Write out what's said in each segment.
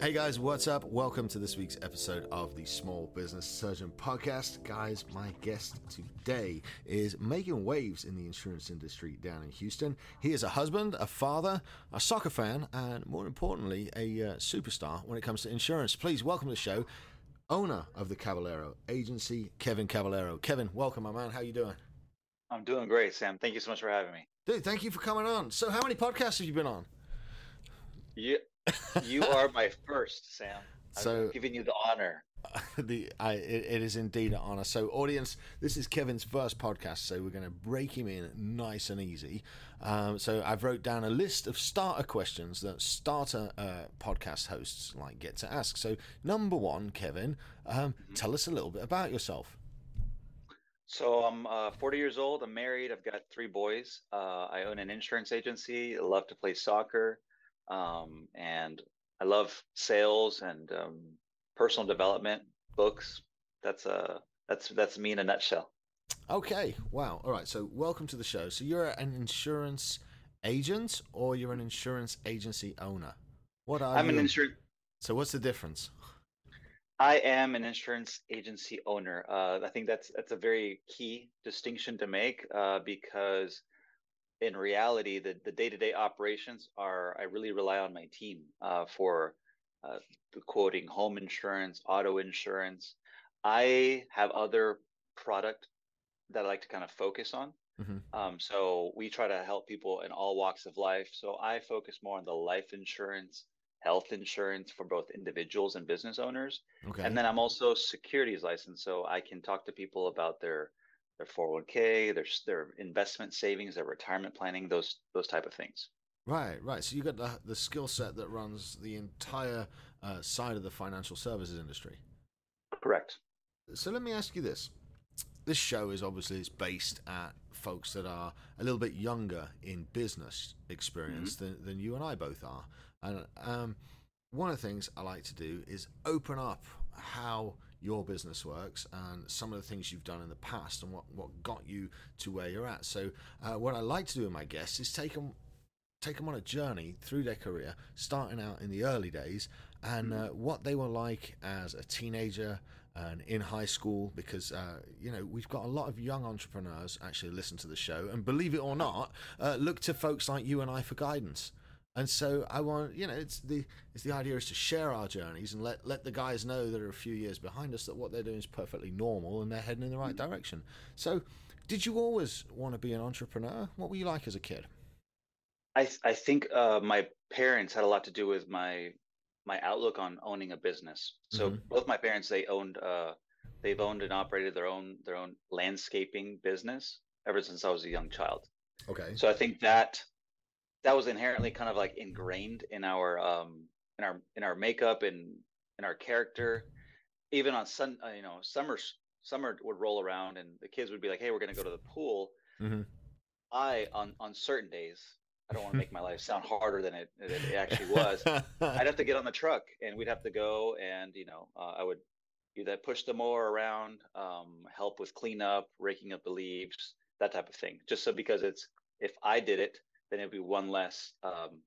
Hey guys, what's up? Welcome to this week's episode of the Small Business Surgeon Podcast. Guys, my guest today is making waves in the insurance industry down in Houston. He is a husband, a father, a soccer fan, and more importantly, a uh, superstar when it comes to insurance. Please welcome to the show, owner of the Caballero Agency, Kevin Caballero. Kevin, welcome, my man. How you doing? I'm doing great, Sam. Thank you so much for having me. Dude, thank you for coming on. So, how many podcasts have you been on? Yeah, you are my first, Sam. So I'm giving you the honor. the I, it, it is indeed an honor. So, audience, this is Kevin's first podcast, so we're going to break him in nice and easy. Um, so, I've wrote down a list of starter questions that starter uh, podcast hosts like get to ask. So, number one, Kevin, um, mm-hmm. tell us a little bit about yourself. So, I'm uh, 40 years old. I'm married. I've got three boys. Uh, I own an insurance agency. I love to play soccer love sales and um, personal development books. That's uh that's that's me in a nutshell. Okay. Wow. All right. So welcome to the show. So you're an insurance agent or you're an insurance agency owner? What are I'm you? an insurance. So what's the difference? I am an insurance agency owner. Uh, I think that's that's a very key distinction to make uh, because in reality, the, the day-to-day operations are, I really rely on my team uh, for uh, quoting home insurance, auto insurance. I have other product that I like to kind of focus on. Mm-hmm. Um, so we try to help people in all walks of life. So I focus more on the life insurance, health insurance for both individuals and business owners. Okay. And then I'm also securities licensed, so I can talk to people about their their 401k, their their investment savings, their retirement planning, those those type of things. Right, right. So you got the the skill set that runs the entire uh, side of the financial services industry. Correct. So let me ask you this: This show is obviously is based at folks that are a little bit younger in business experience mm-hmm. than, than you and I both are, and um, one of the things I like to do is open up how your business works and some of the things you've done in the past and what, what got you to where you're at. So, uh, what I like to do with my guests is take them, take them on a journey through their career, starting out in the early days and uh, what they were like as a teenager and in high school because uh, you know we've got a lot of young entrepreneurs actually listen to the show and believe it or not uh, look to folks like you and I for guidance and so I want, you know, it's the it's the idea is to share our journeys and let let the guys know that are a few years behind us that what they're doing is perfectly normal and they're heading in the right direction. So, did you always want to be an entrepreneur? What were you like as a kid? I I think uh, my parents had a lot to do with my my outlook on owning a business. So mm-hmm. both my parents they owned uh, they've owned and operated their own their own landscaping business ever since I was a young child. Okay. So I think that that was inherently kind of like ingrained in our um in our in our makeup and in our character. Even on sun uh, you know summer summer would roll around and the kids would be like hey we're going to go to the pool. Mm-hmm. i on on certain days i don't want to make my life sound harder than it, it actually was. I'd have to get on the truck and we'd have to go and you know uh, i would either push the mower around um, help with cleanup raking up the leaves that type of thing just so because it's if i did it then it'd be one less um,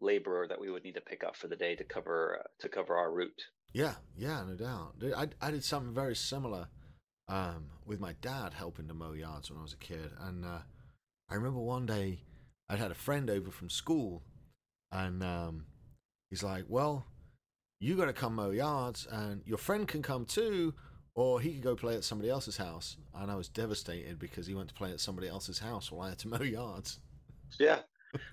laborer that we would need to pick up for the day to cover uh, to cover our route. Yeah, yeah, no doubt. I I did something very similar um, with my dad helping to mow yards when I was a kid, and uh, I remember one day I'd had a friend over from school, and um, he's like, "Well, you got to come mow yards, and your friend can come too." Or he could go play at somebody else's house, and I was devastated because he went to play at somebody else's house while I had to mow yards. Yeah.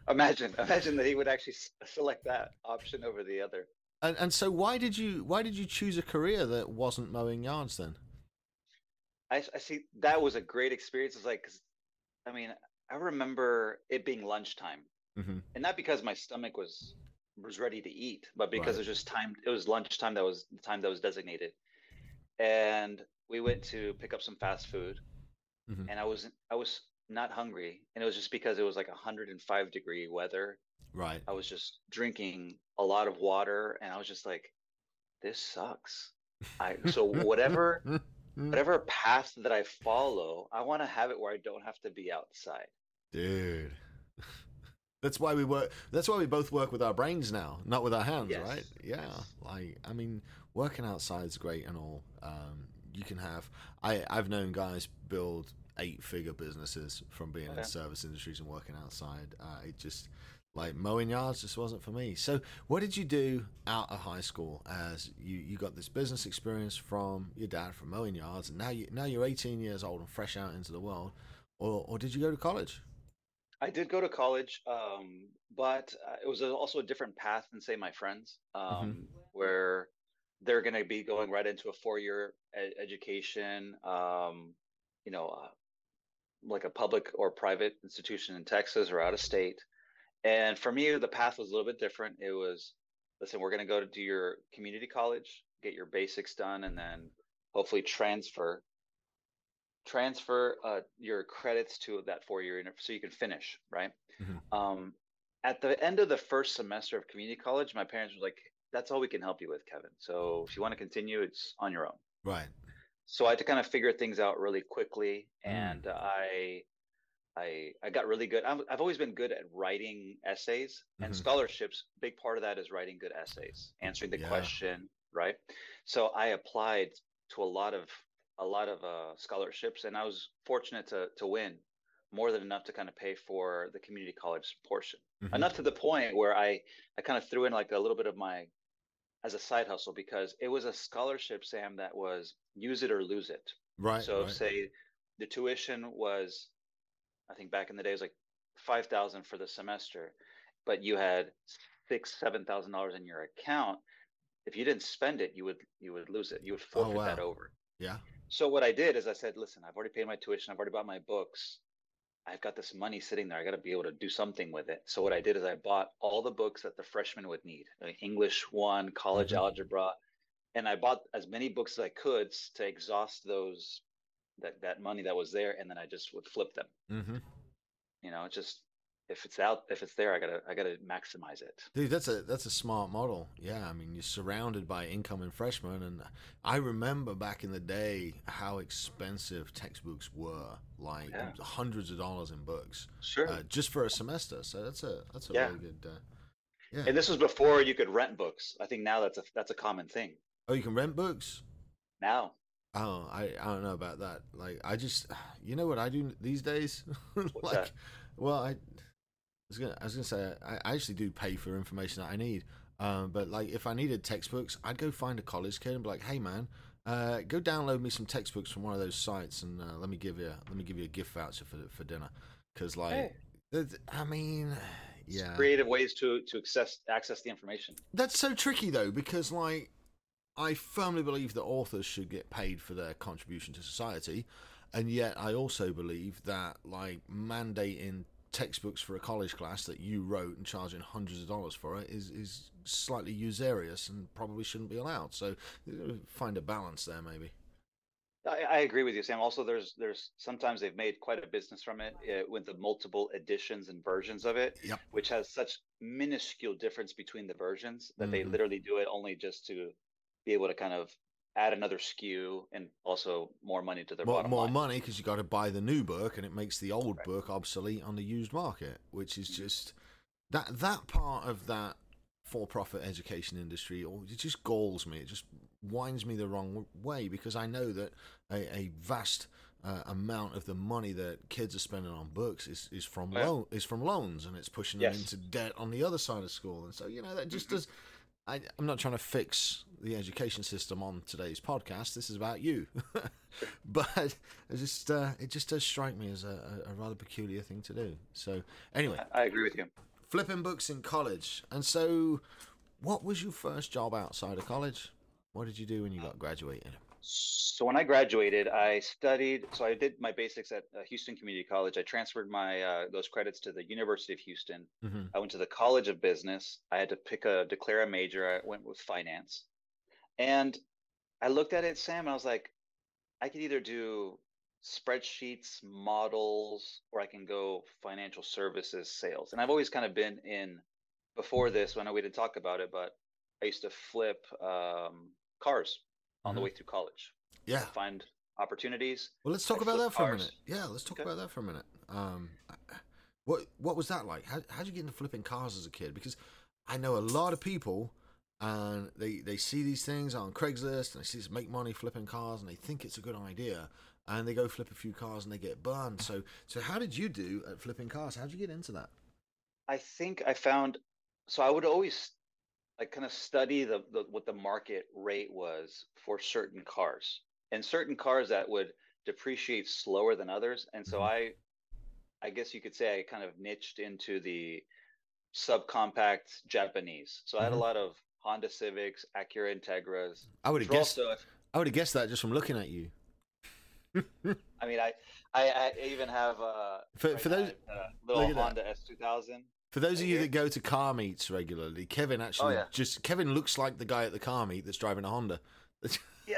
Imagine, imagine that he would actually select that option over the other. And and so why did you why did you choose a career that wasn't mowing yards then? I, I see that was a great experience. It's like, cause, I mean, I remember it being lunchtime, mm-hmm. and not because my stomach was was ready to eat, but because right. it was just time. It was lunchtime that was the time that was designated, and we went to pick up some fast food, mm-hmm. and I was I was not hungry, and it was just because it was like 105 degree weather. Right. I was just drinking a lot of water, and I was just like, "This sucks." I so whatever whatever path that I follow, I want to have it where I don't have to be outside. Dude. That's why we work. That's why we both work with our brains now, not with our hands, Yes. right? Yeah. Like, I mean, working outside is great and all. Um, you can have. I I've known guys build eight-figure businesses from being in service industries and working outside. Uh, it just like mowing yards just wasn't for me. So, what did you do out of high school? As you you got this business experience from your dad from mowing yards, and now you now you're 18 years old and fresh out into the world, or or did you go to college? I did go to college, um, but uh, it was also a different path than say my friends, um, where they're going to be going right into a four-year ed- education, um, you know, uh, like a public or private institution in Texas or out of state. And for me, the path was a little bit different. It was, listen, we're going to go to do your community college, get your basics done, and then hopefully transfer transfer uh, your credits to that four year so you can finish right Mhm. um, at the end of the first semester of community college my parents were like that's all we can help you with kevin so if you want to continue it's on your own Right. So i had to kind of figure things out really quickly Mm. and i i i got really good I've, I've always been good at writing essays and Mhm. scholarships big part of that is writing good essays answering the Yeah. question right so i applied to a lot of a lot of uh, scholarships and i was fortunate to to win more than enough to kind of pay for the community college portion Mhm. enough to the point where i i kind of threw in like a little bit of my as a side hustle because it was a scholarship sam that was use it or lose it Right. so right. say the tuition was, I think back in the day it was like five thousand for the semester, but you had six, seven thousand dollars in your account. If you didn't spend it, you would you would lose it. You would oh, forfeit that Oh, wow. over. yeah. So what I did is I said, listen, I've already paid my tuition, I've already bought my books. I've got this money sitting there. I got to be able to do something with it. So what I did is I bought all the books that the freshmen would need, like English one, college Mhm. algebra, and I bought as many books as I could to exhaust those that that money that was there, and then I just would flip them. hmm You know, it's just if it's out, if it's there, I gotta I gotta maximize it. Dude, that's a that's a smart model. Yeah, I mean, you're surrounded by incoming freshmen, and I remember back in the day how expensive textbooks were, like Yeah. hundreds of dollars in books, Sure. uh, just for a semester. So that's a that's a Yeah. really good. Uh, yeah. and this was before you could rent books. I think now that's a that's a common thing oh, you can rent books. now. Oh, I I don't know about that. Like, I just, you know what I do these days? like, that? well, I, I was gonna I was gonna say I, I actually do pay for information that I need. Um, but like, if I needed textbooks, I'd go find a college kid and be like, "Hey, man, uh, go download me some textbooks from one of those sites, and uh, let me give you let me give you a gift voucher for for dinner." Because like, Hey. th- I mean, yeah, Creative ways to to access access the information. that's so tricky though, because like I firmly believe that authors should get paid for their contribution to society, and yet I also believe that like mandating textbooks for a college class that you wrote and charging hundreds of dollars for it is is slightly usurious and probably shouldn't be allowed. So find a balance there, maybe. I, I agree with you, Sam. Also, there's there's sometimes they've made quite a business from it uh, with the multiple editions and versions of it, Yep. which has such minuscule difference between the versions that they Mhm. literally do it only just to be able to kind of add another SKU and also more money to their More, bottom more line. money because you got to buy the new book, and it makes the old Right. book obsolete on the used market, which is Mhm. just that that part of that for-profit education industry. Or it just galls me. It just winds me the wrong way because I know that a, a vast uh, amount of the money that kids are spending on books is, is from Yeah. loan is from loans, and it's pushing them Yes. into debt on the other side of school. And so you know that just Mhm. does. I, I'm not trying to fix the education system on today's podcast. This is about you, but it just uh, it just does strike me as a, a rather peculiar thing to do. So anyway, I agree with you. flipping books in college, and so what was your first job outside of college? What did you do when you got graduated? So when I graduated, I studied. So I did my basics at uh, Houston Community College. I transferred my uh, those credits to the University of Houston. Mm-hmm. I went to the College of Business. I had to pick a declare a major. I went with finance, and I looked at it, Sam, and I was like, I could either do spreadsheets, models, or I can go financial services, sales. And I've always kind of been in before this. When I we didn't talk about it, but I used to flip um, cars on mm-hmm. the way through college. Yeah, find opportunities. Well, let's talk I about that for cars. a minute. Yeah, let's talk okay. about that for a minute. Um, what what was that like? How how did you get into flipping cars as a kid? Because I know a lot of people and they they see these things on Craigslist and they see this make money flipping cars and they think it's a good idea and they go flip a few cars and they get burned. So so how did you do at flipping cars? How did you get into that? I think I found so I would always like kind of study the, the what the market rate was for certain cars and certain cars that would depreciate slower than others and so mm-hmm. I I guess you could say I kind of niched into the subcompact Japanese. So I had a mm-hmm. lot of Honda Civics, Acura Integras. I would have guessed. I would have guessed that just from looking at you. I mean, I, I, I even have uh, for, right for those now, uh, little Honda S two thousand. For those of you that go to car meets regularly, Kevin actually oh, yeah. just Kevin looks like the guy at the car meet that's driving a Honda. yeah,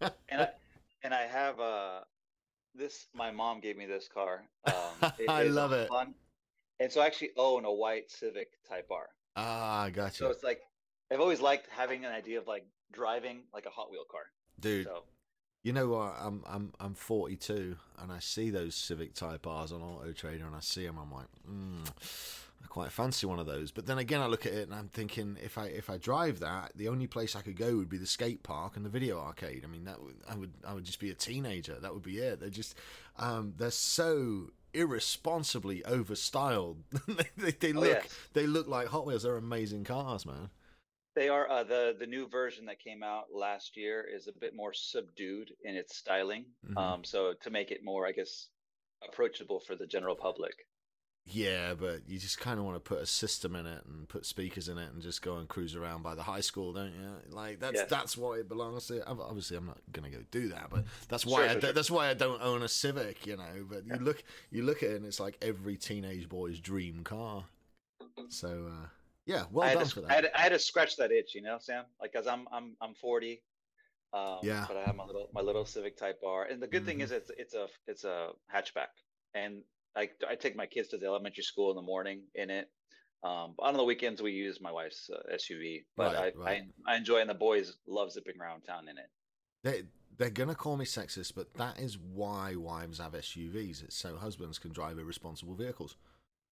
and I and I have uh this. My mom gave me this car. Um, I love it. Fun. And so I actually own a white Civic Type R. Ah, gotcha. So it's like I've always liked having an idea of like driving like a Hot Wheel car. Dude. So. You know what? I'm I'm I'm 42, and I see those Civic Type R's on Auto Trader, and I see them. I'm like, mm, I quite fancy one of those. But then again, I look at it and I'm thinking, if I if I drive that, the only place I could go would be the skate park and the video arcade. I mean, that would I would I would just be a teenager. That would be it. They're just um, they're so irresponsibly overstyled. they, they, they oh, look yes. they look like Hot Wheels. They're amazing cars, man. They are uh, the the new version that came out last year is a bit more subdued in its styling. Mm-hmm. Um, so to make it more, I guess, approachable for the general public. Yeah, but you just kind of want to put a system in it and put speakers in it and just go and cruise around by the high school, don't you? Like that's yes. that's what it belongs to. Obviously, I'm not gonna go do that, but that's why sure, I sure. that's why I don't own a Civic, you know. But you look you look at it and it's like every teenage boy's dream car. So uh, yeah, well done to, for that. I had, I had, to scratch that itch, you know, Sam. Like, cause I'm I'm I'm 40. Um, yeah. But I have my little my little Civic Type R, and the good mm-hmm. thing is it's it's a it's a hatchback, and I, I take my kids to the elementary school in the morning in it. Um, on the weekends we use my wife's uh, SUV, but right, I, right. I I enjoy and the boys love zipping around town in it. They they're gonna call me sexist, but that is why wives have SUVs. It's so husbands can drive irresponsible vehicles.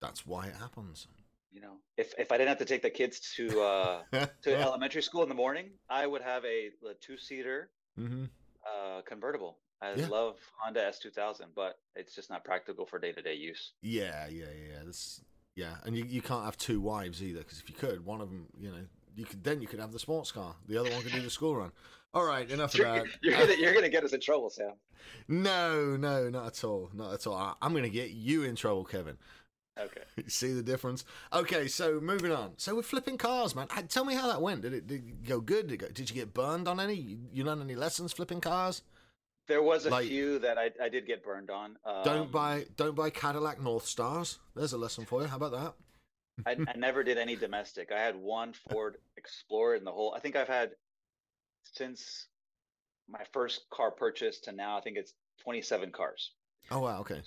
That's why it happens. You know, if if I didn't have to take the kids to uh, to elementary school in the morning, I would have a, a two seater mm-hmm. uh, convertible. I yeah. love Honda S2000, but it's just not practical for day to day use. Yeah, yeah, yeah. That's yeah, and you, you can't have two wives either because if you could, one of them, you know, you could then you could have the sports car. The other one could do the school run. All right, enough you're, of that. You're gonna, you're gonna get us in trouble, Sam. No, no, not at all, not at all. I'm gonna get you in trouble, Kevin. Okay. See the difference? Okay, so moving on. So we're flipping cars, man. Tell me how that went. Did it, did it go good? Did, it go, did you get burned on any? You, you learn any lessons flipping cars? There was a like, few that I, I did get burned on. Um, don't buy don't buy Cadillac Northstars. There's a lesson for you. How about that? I, I never did any domestic. I had one Ford Explorer in the whole. I think I've had since my first car purchase to now. I think it's 27 cars. Oh wow! Okay.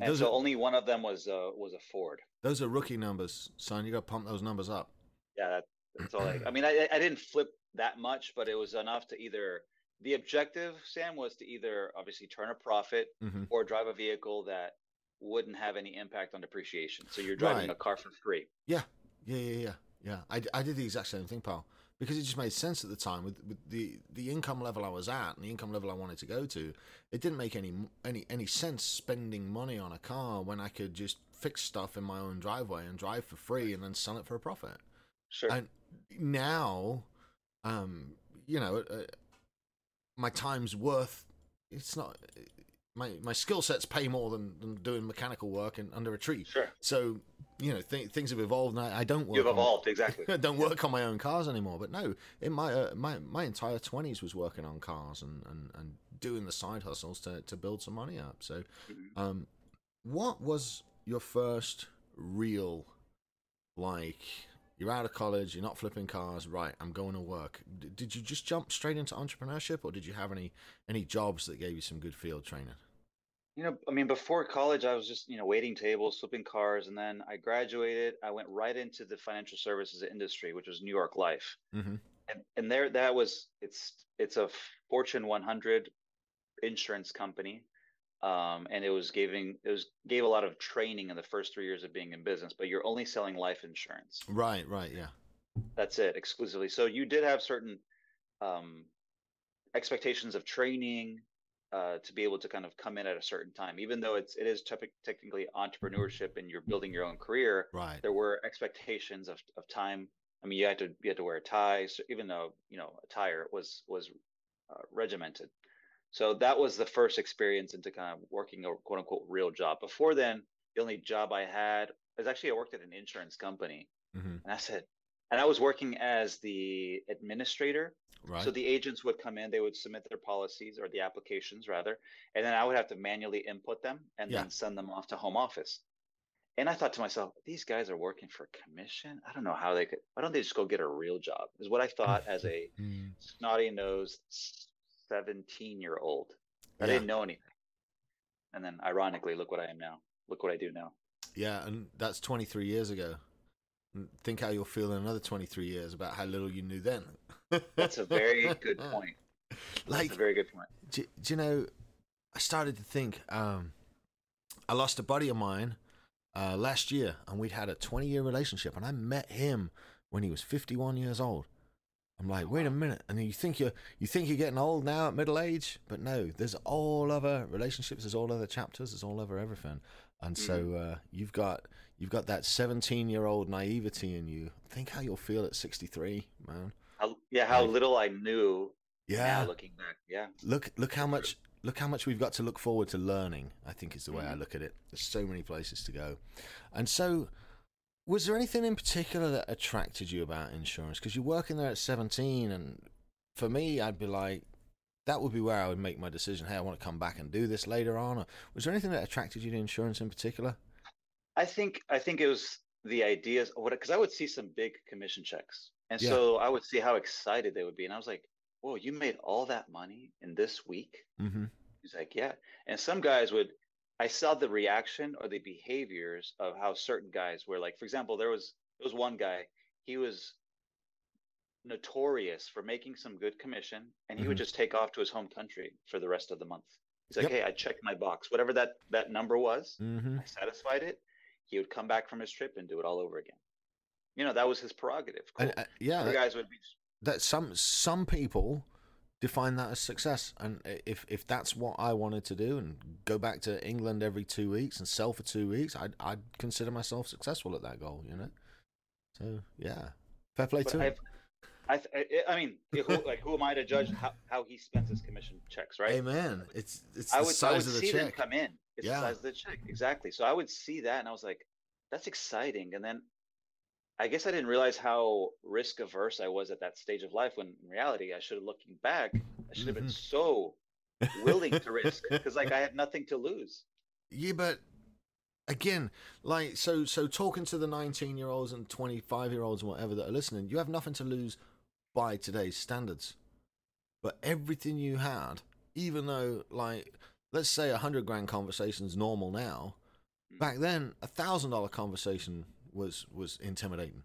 And those so are, only one of them was uh, was a Ford. Those are rookie numbers, son. You got to pump those numbers up. Yeah, that, that's all. I, I mean, I I didn't flip that much, but it was enough to either the objective, Sam, was to either obviously turn a profit mm-hmm. or drive a vehicle that wouldn't have any impact on depreciation. So you're driving right. a car for free. Yeah, yeah, yeah, yeah, yeah. I, I did the exact same thing, pal, because it just made sense at the time with, with the the income level I was at and the income level I wanted to go to. It didn't make any any any sense spending money on a car when I could just fix stuff in my own driveway and drive for free and then sell it for a profit. Sure. And now, um, you know. Uh, my time's worth. It's not my my skill sets pay more than, than doing mechanical work and under a tree. Sure. So you know th- things have evolved. And I, I don't work. You've evolved on, exactly. I don't work on my own cars anymore. But no, in my uh, my my entire twenties was working on cars and, and, and doing the side hustles to to build some money up. So, mm-hmm. um, what was your first real like you're out of college, you're not flipping cars, right? I'm going to work. D- did you just jump straight into entrepreneurship, or did you have any any jobs that gave you some good field training? You know, I mean, before college, I was just, you know, waiting tables, flipping cars, and then I graduated. I went right into the financial services industry, which was New York Life. Mm-hmm. And and there, that was it's it's a Fortune 100 insurance company, um, and it was giving it was gave a lot of training in the first three years of being in business. But you're only selling life insurance. Right, right, yeah. That's it exclusively. So you did have certain um, expectations of training uh, to be able to kind of come in at a certain time, even though it's it is technically entrepreneurship and you're building your own career. Right. There were expectations of, of time. I mean, you had to you had to wear a tie, so even though you know attire was was uh, regimented. So that was the first experience into kind of working a quote unquote real job. Before then, the only job I had was actually I worked at an insurance company, mm-hmm. and I said, and I was working as the administrator Right. So the agents would come in, they would submit their policies or the applications rather, and then I would have to manually input them and yeah. then send them off to home office. And I thought to myself, these guys are working for commission. I don't know how they could. Why don't they just go get a real job? Is what I thought as a mm. snotty nosed seventeen year old. I yeah. didn't know anything. And then, ironically, look what I am now. Look what I do now. Yeah, and that's 23 years ago. Think how you'll feel in another 23 years about how little you knew then. That's a very good point. Like, That's a very good point. Do, do, you know, I started to think, um, I lost a buddy of mine uh, last year, and we'd had a 20 year relationship, and I met him when he was 51 years old. I'm like, wait a minute, and you think you're you think you're getting old now at middle age, but no, there's all other relationships, there's all other chapters, there's all other everything, and so Mm. uh, you've got you've got that 17 year old naivety in you. Think how you'll feel at 63, man. How, yeah, how Like- little I knew. Yeah, looking back, yeah. look look how much look how much we've got to look forward to learning i think is the way i Mhm. look at it there's so many places to go and so was there anything in particular that attracted you about insurance because you're working there at 17 and for me i'd be like that would be where i would make my decision hey i want to come back and do this later on or was there anything that attracted you to insurance in particular I think I think it was the ideas because I would see some big commission checks, and Yeah. so I would see how excited they would be, and I was like, "Whoa, you made all that money in this week?" mm-hmm He's like, "Yeah," and some guys would. I saw the reaction or the behaviors of how certain guys were like. For example, there was there was one guy. He was notorious for making some good commission, and he would Mhm. just take off to his home country for the rest of the month. He's like, Yep. "Hey, I checked my box. Whatever that that number was, mm-hmm I satisfied it. He would come back from his trip and do it all over again. You know, that was his prerogative. Cool. and, uh, yeah that- guys would be that some some people define that as success and if if that's what I wanted to do and go back to England every 2 weeks and sell for 2 weeks I'd I'd consider myself successful at that goal you know so yeah fair play but to him I, th- I I mean, who, like, who am I to judge how, how he spends his commission checks, right? amen it's it's I the would, I would of the see them check come in. It's Yeah. the size of the check, exactly. So I would see that, and I was like, "That's exciting." And then I guess I didn't realize how risk averse I was at that stage of life. When in reality, I should have looking back, I should have been Mhm. so willing to risk because, like, I had nothing to lose. yeah but again like so so talking to the 19 year olds and 25 year olds and whatever that are listening you have nothing to lose by today's standards but everything you had even though like let's say a hundred grand conversation's normal now Mm. back then a thousand dollar conversation was was intimidating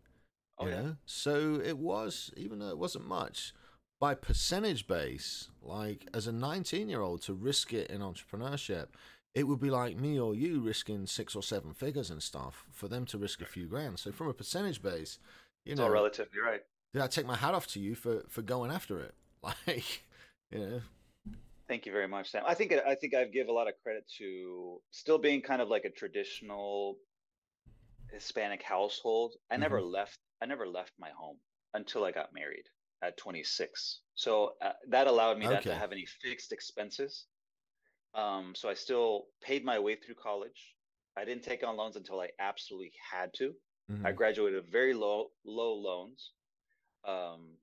Oh you yeah. know so it was even though it wasn't much by percentage base like as a 19 year old to risk it in entrepreneurship it would be like me or you risking six or seven figures and stuff for them to risk a few grand so from a percentage base you It's know all relative. Right. yeah, I take my hat off to you for for going after it. Like, you know, Thank you very much, Sam. I think I think I've give a lot of credit to still being kind of like a traditional Hispanic household. I never left. I never left my home until I got married at 26. So uh, that allowed me not to have any fixed expenses. Um, so I still paid my way through college. I didn't take on loans until I absolutely had to. I mhm. graduated with very low low loans, um,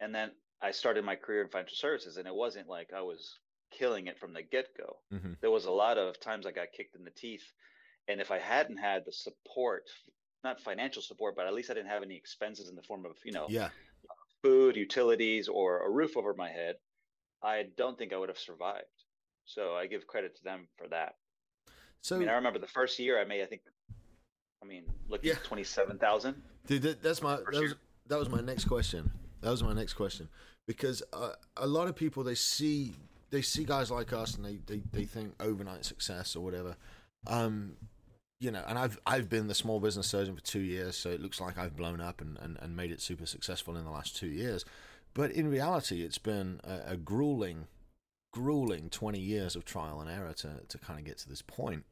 and then I started my career in financial services. And it wasn't like I was killing it from the get go. Mhm. There was a lot of times I got kicked in the teeth, and if I hadn't had the support, not financial support, but at least I didn't have any expenses in the form of you know yeah, food, utilities, or a roof over my head, I don't think I would have survived. So I give credit to them for that. So I mean, I remember the first year I made, I think, I mean, looking Yeah. at twenty-seven thousand. Dude, that, that's my that was, year. that was my next question. That was my next question because uh, a lot of people they see they see guys like us and they, they, they think overnight success or whatever. Um, you know, and I've I've been the small business surgeon for two years, so it looks like I've blown up and, and, and made it super successful in the last two years. But in reality, it's been a, a grueling, grueling twenty years of trial and error to to kind of get to this point.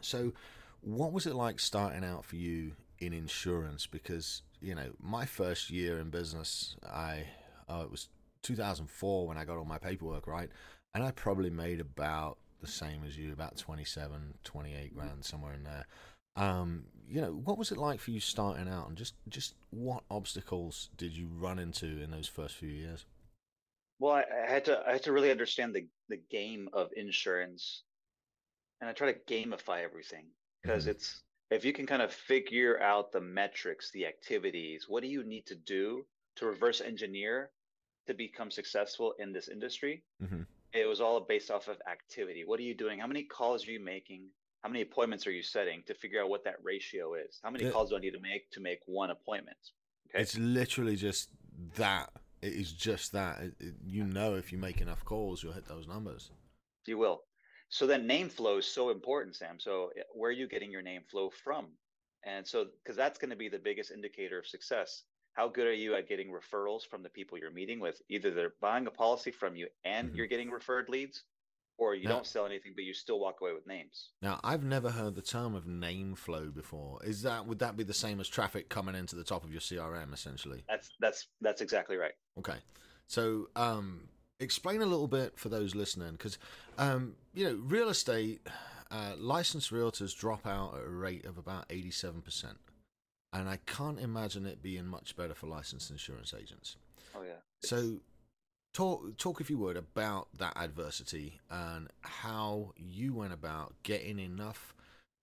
So, what was it like starting out for you in insurance? Because you know, my first year in business, I oh, it was 2004 when I got all my paperwork right, and I probably made about the same as you, about 27, 28 grand somewhere in there. Um, you know, what was it like for you starting out, and just just what obstacles did you run into in those first few years? Well, I, I had to I had to really understand the the game of insurance, and I try to gamify everything because Mhm. it's if you can kind of figure out the metrics, the activities, what do you need to do to reverse engineer to become successful in this industry? Mhm. It was all based off of activity. What are you doing? How many calls are you making? How many appointments are you setting to figure out what that ratio is? How many calls do I need to make to make one appointment? Okay. It's literally just that. It is just that. It, it, you know, if you make enough calls, you'll hit those numbers. You will. So then name flow is so important, Sam. So eh, where are you getting your name flow from? And so because that's going to be the biggest indicator of success. How good are you at getting referrals from the people you're meeting with? Either they're buying a policy from you and Mhm. you're getting referred leads, or you Now- don't sell anything but you still walk away with names. Now, I've never heard the term of name flow before. Is that would that be the same as traffic coming into the top of your CRM essentially? That's that's that's exactly right. Okay. So, um, explain a little bit for those listening, because um, you know, real estate uh, licensed realtors drop out at a rate of about eighty-seven percent, and I can't imagine it being much better for licensed insurance agents. Oh yeah. So, talk talk if you would about that adversity and how you went about getting enough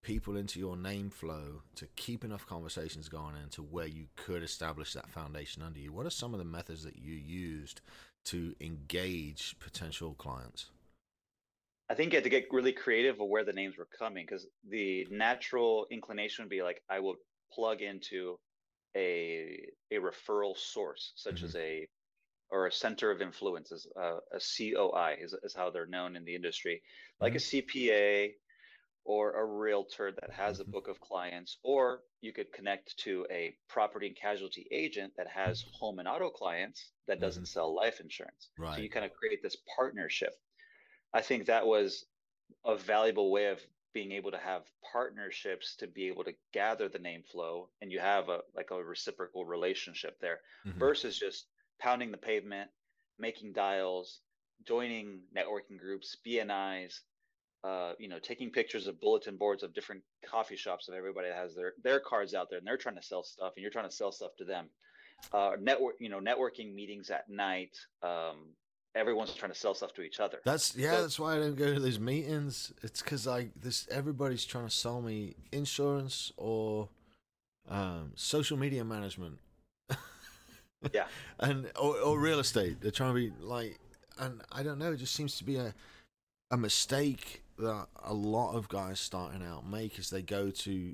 people into your name flow to keep enough conversations going into where you could establish that foundation under you. What are some of the methods that you used to engage potential clients? I think you had to get really creative of where the names were coming because the natural inclination would be like I will plug into a a referral source such as a or a center of influence as uh, a COI is, is how they're known in the industry like a CPA or a realtor that has a Mhm. book of clients or you could connect to a property and casualty agent that has home and auto clients that doesn't sell life insurance. So you kind of create this partnership. I think that was a valuable way of being able to have partnerships to be able to gather the name flow and you have a like a reciprocal relationship there Mhm. versus just pounding the pavement, making dials, joining networking groups, BNIs, uh, you know, taking pictures of bulletin boards of different coffee shops of everybody that has their their cards out there and they're trying to sell stuff and you're trying to sell stuff to them. Uh, network, you know, networking meetings at night. Um, everyone's trying to sell stuff to each other. That's yeah. So- that's why I don't go to these meetings. It's because like this. Everybody's trying to sell me insurance or um, social media management. Yeah. and or, or real estate. They're trying to be like, and I don't know. It just seems to be a a mistake that a lot of guys starting out make as they go to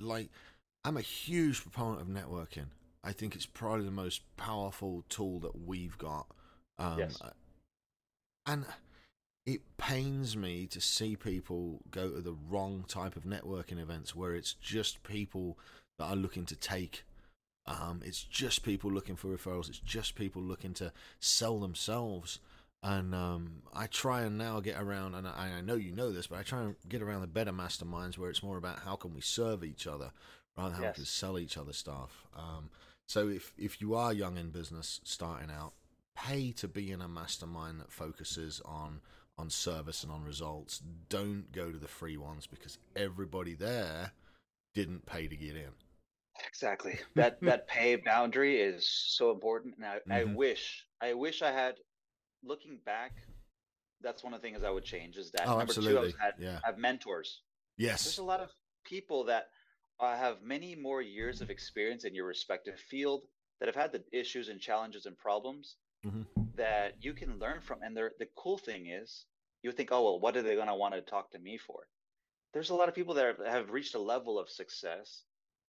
like. I'm a huge proponent of networking. I think it's probably the most powerful tool that we've got. Um, Yes. and it pains me to see people go to the wrong type of networking events where it's just people that are looking to take um, it's just people looking for referrals it's just people looking to sell themselves. And um, i try and now get around and I, I know you know this but i try and get around the better masterminds where it's more about how can we serve each other rather than how we can sell each other stuff. Um, so if if you are young in business starting out pay to be in a mastermind that focuses on on service and on results. Don't go to the free ones because everybody there didn't pay to get in. Exactly. That that pay boundary is so important. And I, I Mhm. wish I wish I had looking back, that's one of the things I would change is that Oh, number two, I absolutely. had Yeah. have mentors. Yes. There's a lot of people that uh, have many more years of experience in your respective field that have had the issues and challenges and problems Mhm. that you can learn from. And the cool thing is, you think, oh well, what are they going to want to talk to me for? there's a lot of people that have reached a level of success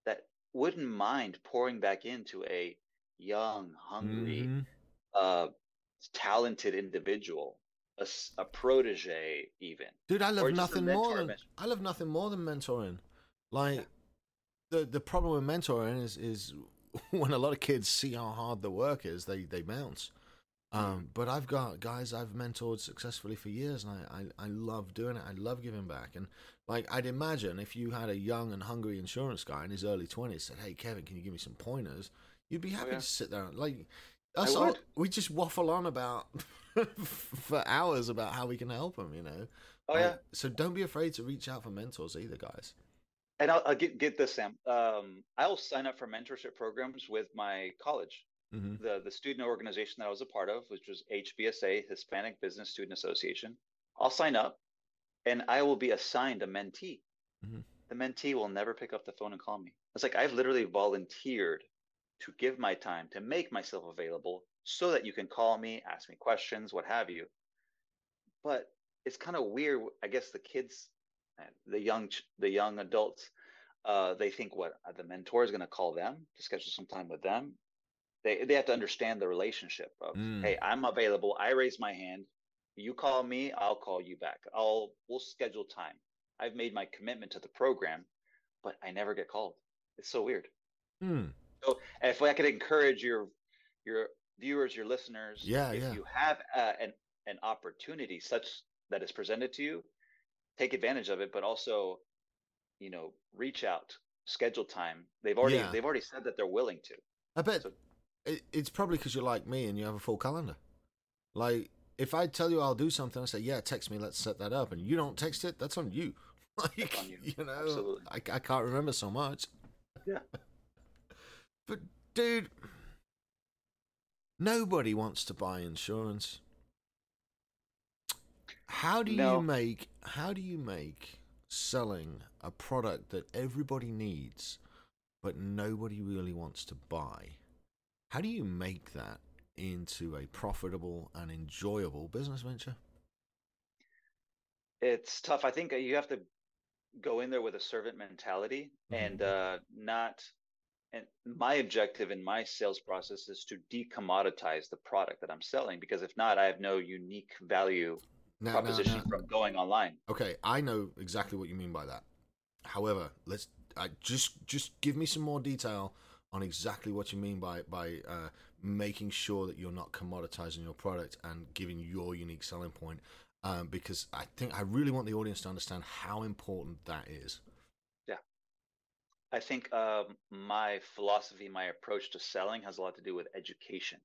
that wouldn't mind pouring back into a young, hungry, mm-hmm. uh, talented individual, a, a, protege, even. Dude, I love nothing more than I love nothing more than mentoring. Like yeah. the the problem with mentoring is is when a lot of kids see how hard the work is, they they bounce. Um, but I've got guys I've mentored successfully for years, and I, I, I love doing it. I love giving back. And like I'd imagine, if you had a young and hungry insurance guy in his early twenties said, "Hey, Kevin, can you give me some pointers?" You'd be happy yeah. to sit there. Like us, all, we just waffle on about for hours about how we can help them. You know. Oh yeah. so don't be afraid to reach out for mentors either, guys. And I'll, I'll get get this, Sam. Um, I'll sign up for mentorship programs with my college. Mm-hmm. The the student organization that I was a part of, which was HBSA, Hispanic Business Student Association. I'll sign up, and I will be assigned a mentee. Mm-hmm. The mentee will never pick up the phone and call me. It's like I've literally volunteered to give my time to make myself available so that you can call me, ask me questions, what have you. But it's kind of weird. I guess the kids, the young, the young adults, uh, they think what the mentor is going to call them to schedule some time with them they they have to understand the relationship of mm. hey i'm available i raise my hand you call me i'll call you back i'll we'll schedule time i've made my commitment to the program but i never get called it's so weird mm. so if i could encourage your your viewers your listeners yeah if yeah. you have uh, an an opportunity such that is presented to you take advantage of it but also you know reach out schedule time they've already yeah. they've already said that they're willing to i bet so, it, it's probably because you're like me and you have a full calendar. Like, if I tell you I'll do something, I say, yeah, text me, let's set that up. And you don't text it, that's on you. Like, on you. you. know, Absolutely. I, I can't remember so much. Yeah. but, dude, nobody wants to buy insurance. How do no. you make, how do you make selling a product that everybody needs, but nobody really wants to buy? How do you make that into a profitable and enjoyable business venture? It's tough. I think you have to go in there with a servant mentality mm-hmm. and uh, not. And my objective in my sales process is to decommoditize the product that I'm selling because if not, I have no unique value now, proposition now, now, from going online. Okay, I know exactly what you mean by that. However, let's I just just give me some more detail on exactly what you mean by by uh, making sure that you're not commoditizing your product and giving your unique selling point. Um, because I think I really want the audience to understand how important that is. Yeah, I think um, my philosophy, my approach to selling has a lot to do with education.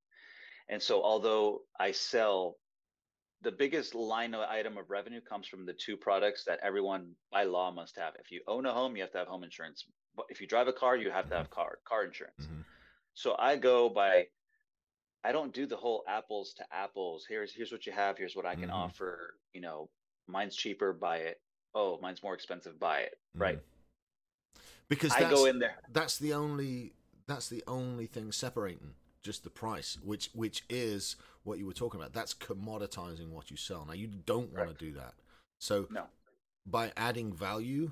And so, although I sell the biggest line item of revenue comes from the two products that everyone by law must have. If you own a home, you have to have home insurance if you drive a car, you have to have car car insurance. Mm-hmm. So I go by. I don't do the whole apples to apples. Here's here's what you have. Here's what I can mm-hmm. offer. You know, mine's cheaper. Buy it. Oh, mine's more expensive. Buy it. Mm-hmm. Right. Because I go in there. That's the only. That's the only thing separating just the price, which which is what you were talking about. That's commoditizing what you sell. Now you don't want right. to do that. So no. by adding value,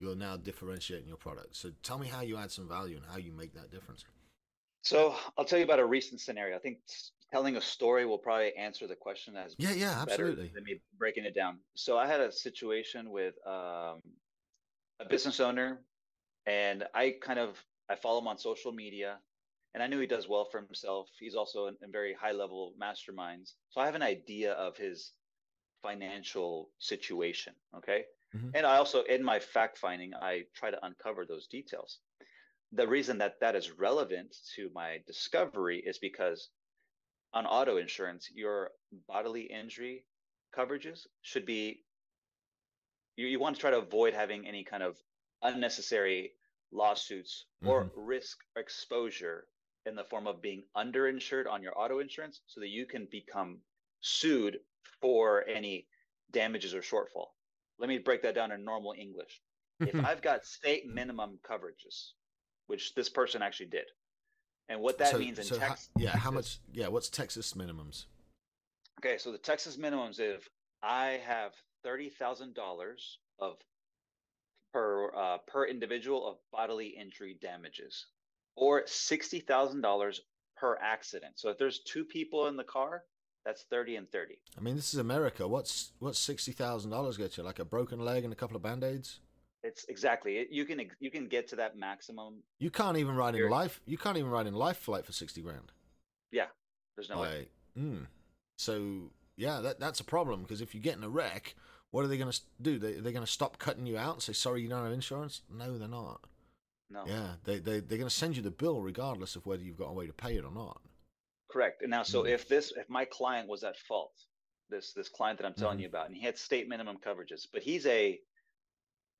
you're now differentiating your product. So tell me how you add some value and how you make that difference. So I'll tell you about a recent scenario. I think telling a story will probably answer the question as yeah, yeah, absolutely. Than me breaking it down. So I had a situation with um, a business owner, and I kind of I follow him on social media, and I knew he does well for himself. He's also in, in very high level masterminds, so I have an idea of his financial situation. Okay, Mm-hmm. And I also, in my fact finding, I try to uncover those details. The reason that that is relevant to my discovery is because on auto insurance, your bodily injury coverages should be, you, you want to try to avoid having any kind of unnecessary lawsuits or mm-hmm. risk exposure in the form of being underinsured on your auto insurance so that you can become sued for any damages or shortfall let me break that down in normal English. if I've got state minimum coverages, which this person actually did, and what that so, means in so Texas, how, yeah, how much? Yeah, what's Texas minimums? Okay, so the Texas minimums, if I have thirty thousand dollars of per uh, per individual of bodily injury damages, or sixty thousand dollars per accident. So if there's two people in the car, that's thirty and thirty. I mean, this is America. What's what's sixty thousand dollars get you? Like a broken leg and a couple of band aids? It's exactly you can you can get to that maximum. You can't even ride in life. You can't even ride in life flight for sixty grand. Yeah, there's no way. Mm. So yeah, that that's a problem because if you get in a wreck, what are they going to do? They they're going to stop cutting you out and say sorry you don't have insurance? No, they're not. No, Yeah, they they they're going to send you the bill regardless of whether you've got a way to pay it or not. Correct. And now, so Mm. if this if my client was at fault, this this client that I'm telling Mhm. you about, and he had state minimum coverages, but he's a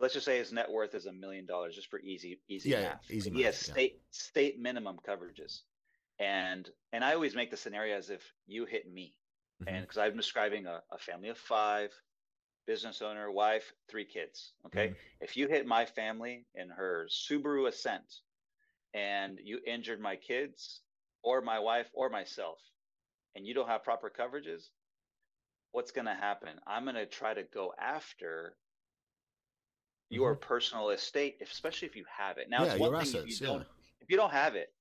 let's just say his net worth is a million dollars just for easy easy Yeah, math. easy But he has math, yeah. state state minimum coverages, and and I always make the scenario as if you hit me, Mhm. and because I'm describing a, a family of five, business owner, wife, three kids. Okay, Mhm. if you hit my family in her Subaru Ascent, and you injured my kids or my wife or myself, and you don't have proper coverages, what's going to happen? I'm going to try to go after your personal estate, especially if you have it. Now, Mm-hmm. Yeah, it's one thing if you yeah. don't if you don't have it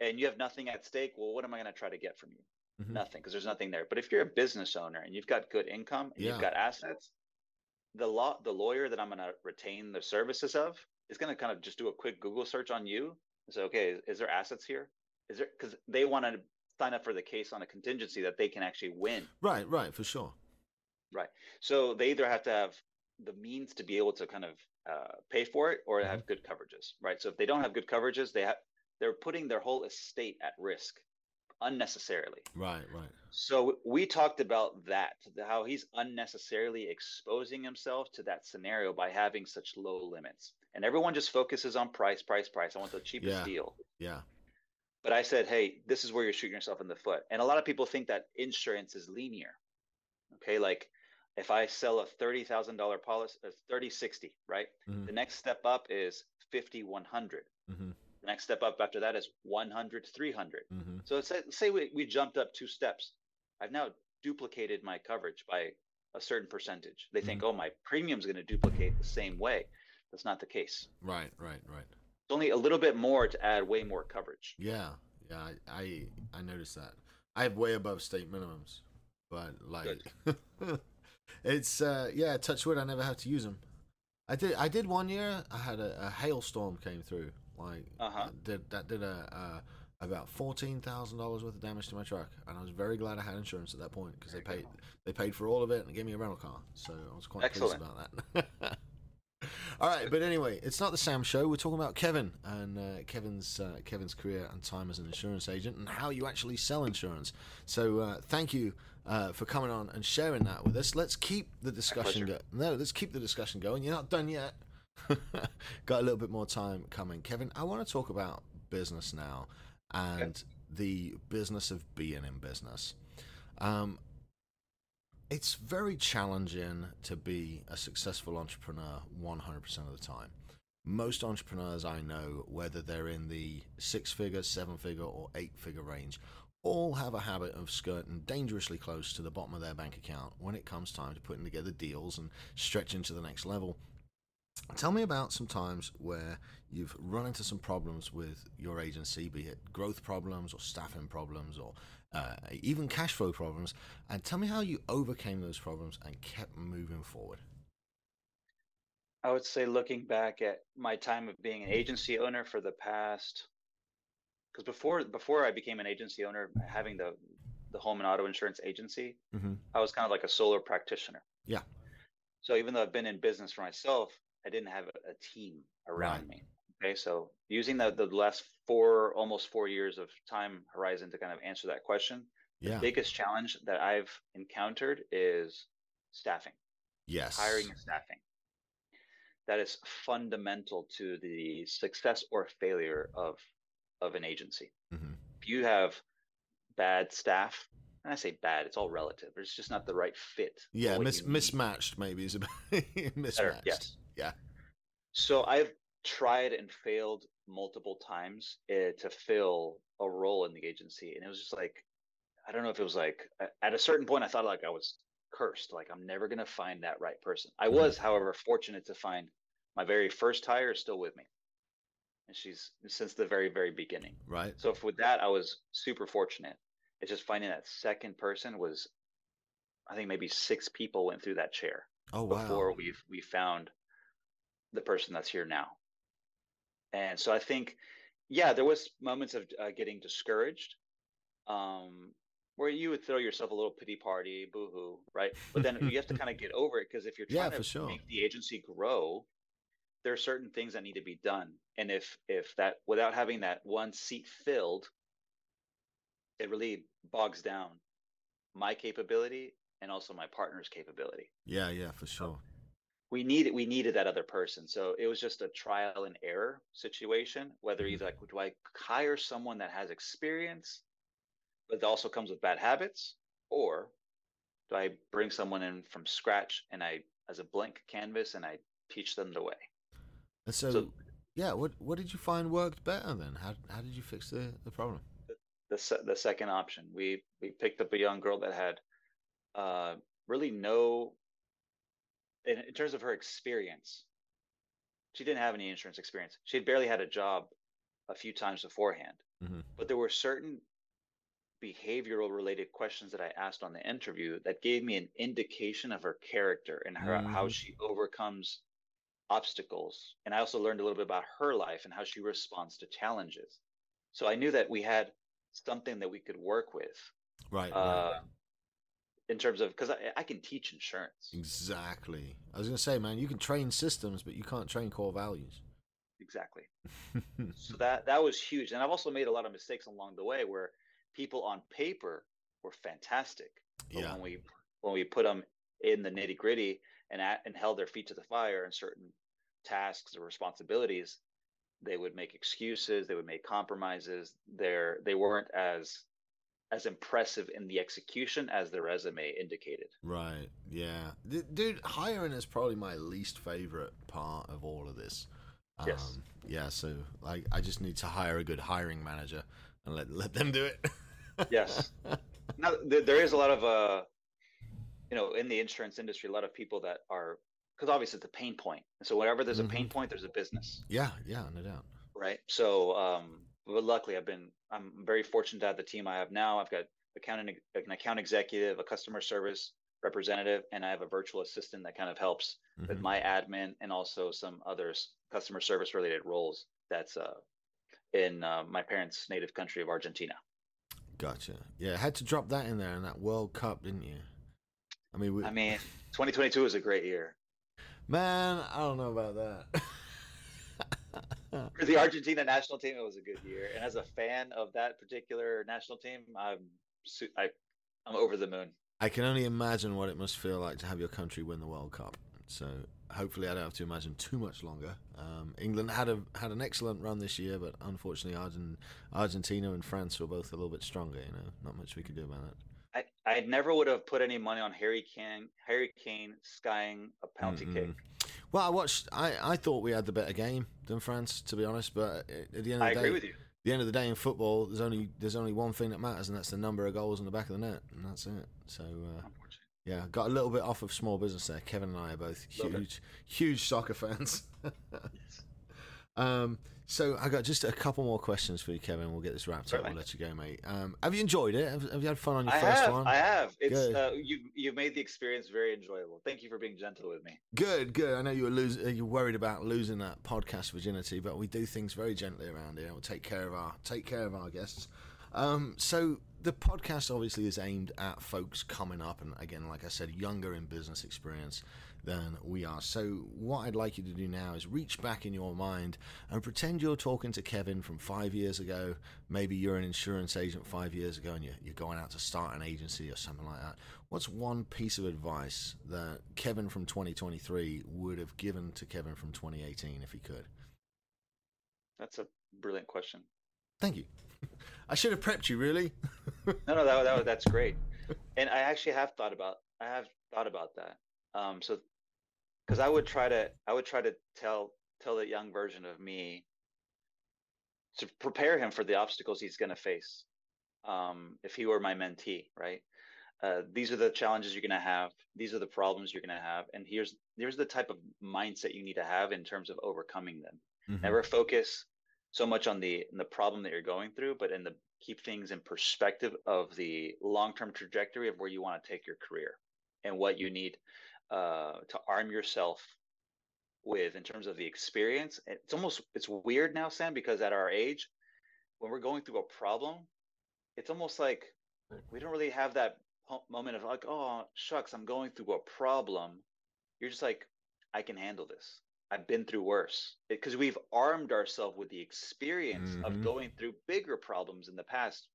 and you have nothing at stake. Well, what am I going to try to get from you? Mhm. Nothing, because there's nothing there. But if you're a business owner and you've got good income and Yeah. you've got assets, the law, the lawyer that I'm going to retain the services of is going to kind of just do a quick Google search on you and say, okay, is, is there assets here? Is there because they want to sign up for the case on a contingency that they can actually win. Right, right, for sure. Right. So they either have to have the means to be able to kind of uh, pay for it or Mm-hmm. have good coverages, right? So if they don't have good coverages, they have they're putting their whole estate at risk unnecessarily. Right, right. So we talked about that, how he's unnecessarily exposing himself to that scenario by having such low limits. And everyone just focuses on price, price, price. I want the cheapest Yeah. deal. Yeah. But I said, hey, this is where you're shooting yourself in the foot. And a lot of people think that insurance is linear. Okay, like if I sell a thirty thousand dollar policy, uh, thirty sixty, right? Mhm. The next step up is fifty one hundred. hmm The next step up after that is 100 300. hmm So say, say we, we jumped up two steps. I've now duplicated my coverage by a certain percentage. They think, oh, my premium's going to duplicate the same way. That's not the case. Right, right, right. It's only a little bit more to add way more coverage. Yeah, yeah. I, I I noticed that. I have way above state minimums, but like, it's uh yeah. Touch wood. I never have to use them. I did. I did one year. I had a, a hailstorm came through. Like, Uh-huh. did that did a. Uh, about fourteen thousand dollars worth of damage to my truck, and I was very glad I had insurance at that point because they paid they paid for all of it and gave me a rental car, so I was quite Excellent. pleased about that. all right, but anyway, it's not the Sam show. We're talking about Kevin and uh, Kevin's uh, Kevin's career and time as an insurance agent and how you actually sell insurance. So uh, thank you uh, for coming on and sharing that with us. Let's keep the discussion going. No, let's keep the discussion going. You're not done yet. Got a little bit more time coming, Kevin. I want to talk about business now and the business of being in business. Um, it's very challenging to be a successful entrepreneur 100% of the time. Most entrepreneurs I know, whether they're in the six figure, seven figure, or eight figure range, all have a habit of skirting dangerously close to the bottom of their bank account when it comes time to putting together deals and stretching to the next level. Tell me about some times where you've run into some problems with your agency, be it growth problems or staffing problems or uh, even cash flow problems, and tell me how you overcame those problems and kept moving forward. I would say looking back at my time of being an agency owner for the past because before before I became an agency owner, having the the home and auto insurance agency, Mm-hmm. I was kind of like a solo practitioner. Yeah. So even though I've been in business for myself, I didn't have a, a team around Right. me. Okay. So using the, the last four, almost four years of time horizon to kind of answer that question, Yeah. biggest challenge that I've encountered is staffing, yes. hiring and staffing. That is fundamental to the success or failure of of an agency. hmm If you have bad staff, and I say bad, it's all relative. It's just not the right fit. Yeah. Mis- mismatched maybe is a mismatched. yes. Yeah. So I've tried and failed multiple times uh, to fill a role in the agency, and it was just like, I don't know if it was like at a certain point I thought like I was cursed, like I'm never gonna find that right person. I was, however, fortunate to find my very first hire is still with me, and she's since the very very beginning. Right. So with that, I was super fortunate. It's just finding that second person was, I think maybe six people went through that chair Oh wow. before we we found the person that's here now. And so I think, yeah, there was moments of uh, getting discouraged, um, where you would throw yourself a little pity party, boohoo, right? But then you have to kind of get over it because if you're trying for to sure. make the agency grow, there are certain things that need to be done. And if if that without having that one seat filled, it really bogs down my capability and also my partner's capability Yeah, yeah, for sure. We needed we needed that other person so it was just a trial and error situation whether he's like do i hire someone that has experience but also comes with bad habits or do i bring someone in from scratch and i as a blank canvas and i teach them the way And so, So- yeah, what what did you find worked better then? How how did you fix the the problem? the se- the second option. We we picked up a young girl that had uh, really no, in, in terms of her experience, she didn't have any insurance experience. She had barely had a job a few times beforehand, Mhm. but there were certain behavioral related questions that I asked on the interview that gave me an indication of her character and her how Mhm. she overcomes obstacles. And I also learned a little bit about her life and how she responds to challenges. So I knew that we had something that we could work with Right. uh, right. In terms of because I, I can teach insurance Exactly. I was gonna say, man, you can train systems, but you can't train core values. exactly. So that that was huge, and I've also made a lot of mistakes along the way where people on paper were fantastic, but yeah. when we when we put them in the nitty gritty and at, and held their feet to the fire in certain tasks or responsibilities, they would make excuses, they would make compromises. They're they weren't as as impressive in the execution as the resume indicated. Right. Yeah. Dude, hiring is probably my least favorite part of all of this. Um, Yes. Yeah. So, like, I just need to hire a good hiring manager and let let them do it. Yes. now there, there is a lot of uh you know in the insurance industry a lot of people that are because obviously it's a pain point. and so whenever there's a pain point there's a business yeah. Yeah. No doubt. right so um but luckily i've been i'm very fortunate to have the team i have now i've got accounting an account executive a customer service representative and i have a virtual assistant that kind of helps with Mhm. my admin and also some other customer service related roles that's uh in uh, my parents native country of argentina Gotcha. Yeah. I Had to drop that in there in that World Cup, didn't you? I mean, we, i mean 2022 was a great year man, I don't know about that. for the Argentina national team, it was a good year. And as a fan of that particular national team, I'm su- I, I'm over the moon. I can only imagine what it must feel like to have your country win the World Cup. So hopefully, I don't have to imagine too much longer. Um, England had a had an excellent run this year, but unfortunately, Argent, Argentina and France were both a little bit stronger. You know, not much we could do about it. I, I never would have put any money on Harry Kane, Harry Kane skying a penalty kick. Well, I watched. I, I thought we had the better game than France, to be honest. But at the end of the I day, agree with you. the end of the day in football, there's only there's only one thing that matters, and that's the number of goals in the back of the net, and that's it. So uh, yeah, got a little bit off of small business there. Kevin and I are both huge huge soccer fans. um, so I got just a couple more questions for you, Kevin. We'll get this wrapped up. We'll let you go, mate. Um, have you enjoyed it? Have, have you had fun on your I first have. one? I have. It's uh, you. You've made the experience very enjoyable. Thank you for being gentle with me. Good, good. I know you were lose, uh, you're worried about losing that podcast virginity, but we do things very gently around here. We'll take care of our take care of our guests. Um, so the podcast obviously is aimed at folks coming up, and again, like I said, younger in business experience than we are. So what I'd like you to do now is reach back in your mind and pretend you're talking to Kevin from five years ago. Maybe you're an insurance agent five years ago, and you're, going out to start an agency or something like that. What's one piece of advice that Kevin from 2023 would have given to Kevin from 2018 if he could? That's a brilliant question. Thank you. I should have prepped you, really. No, no, that, that that's great. And I actually have thought about I have thought about that. Um, so because I would try to I would try to tell tell the young version of me to prepare him for the obstacles he's going to face um, if he were my mentee, right? uh, these are the challenges you're going to have. These are the problems you're going to have, and here's here's the type of mindset you need to have in terms of overcoming them. Mm-hmm. Never focus so much on the the problem that you're going through, but in the keep things in perspective of the long term trajectory of where you want to take your career and what you need uh, to arm yourself with in terms of the experience. It's almost it's weird now, Sam, because at our age, when we're going through a problem, it's almost like we don't really have that moment of like, oh shucks, I'm going through a problem. You're just like, I can handle this. I've been through worse because we've armed ourselves with the experience mm-hmm. of going through bigger problems in the past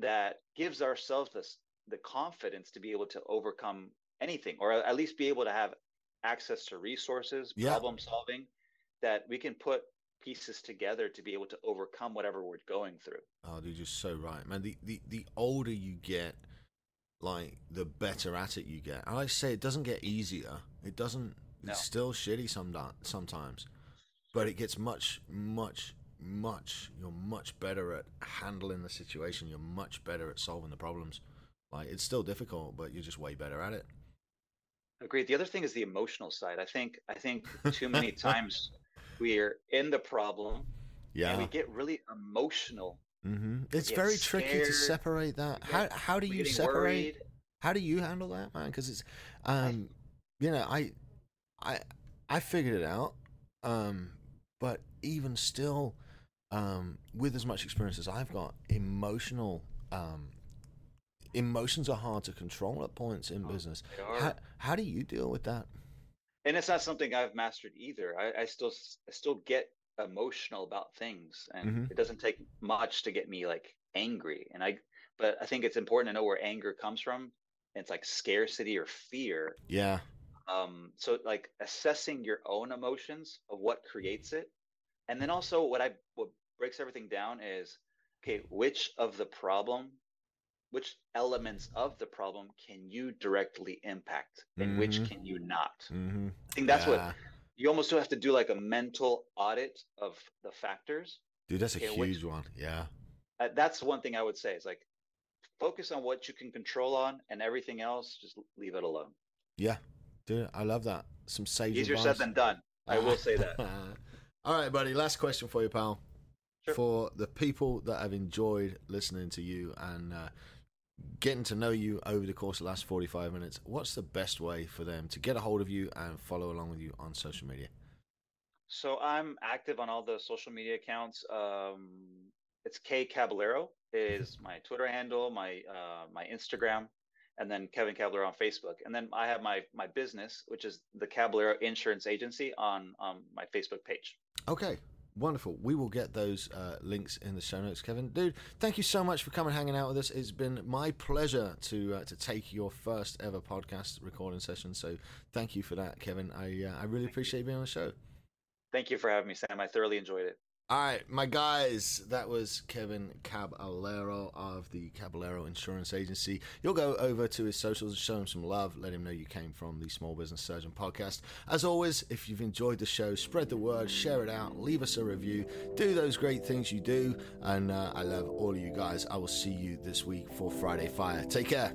that gives ourselves this the confidence to be able to overcome anything or at least be able to have access to resources yeah. problem solving that we can put pieces together to be able to overcome whatever we're going through. Oh dude you're so right man. The the, the older you get like the better at it you get. And i say it doesn't get easier. It doesn't no. it's still shitty some sometimes but it gets much much much you're much better at handling the situation. You're much better at solving the problems. Like it's still difficult but you're just way better at it Agreed. The other thing is the emotional side. I think I think too many times we're in the problem. Yeah. And we get really emotional. Mm-hmm. It's very scared, tricky to separate that. How how do you separate? Worried. How do you handle that, man? Because it's, um, you know, I, I, I figured it out. Um, but even still, um, with as much experience as I've got, emotional um, emotions are hard to control at points in oh, business. How, how do you deal with that? And it's not something I've mastered either. I, I still I still get emotional about things, and mm-hmm. it doesn't take much to get me like angry. And I, but I think it's important to know where anger comes from. It's like scarcity or fear. Yeah. Um. So like assessing your own emotions of what creates it, and then also what I what breaks everything down is okay, which of the problem which elements of the problem can you directly impact and mm-hmm. which can you not mm-hmm. i think that's yeah. what you almost have to do like a mental audit of the factors dude that's a huge which, one yeah uh, that's one thing i would say is like focus on what you can control on and everything else just leave it alone yeah dude i love that some sage easier advice. said than done i will say that all right buddy last question for you pal Sure. for the people that have enjoyed listening to you and uh, getting to know you over the course of the last 45 minutes, what's the best way for them to get a hold of you and follow along with you on social media? So I'm active on all the social media accounts. Um, it's K Caballero is my Twitter handle, my uh, my Instagram, and then Kevin Caballero on Facebook. And then I have my my business, which is the Caballero Insurance Agency on on my Facebook page. Okay, Wonderful. We will get those uh, links in the show notes, Kevin. Dude, thank you so much for coming hanging out with us. It's been my pleasure to uh, to take your first ever podcast recording session. So thank you for that, Kevin. I uh, I really appreciate you being on the show. Thank you for having me, Sam. I thoroughly enjoyed it. All right, my guys, that was Kevin Caballero of the Caballero Insurance Agency. You'll go over to his socials and show him some love. Let him know you came from the Small Business Surgeon podcast. As always, if you've enjoyed the show, spread the word, share it out, leave us a review, do those great things you do. And uh, I love all of you guys. I will see you this week for Friday Fire. Take care.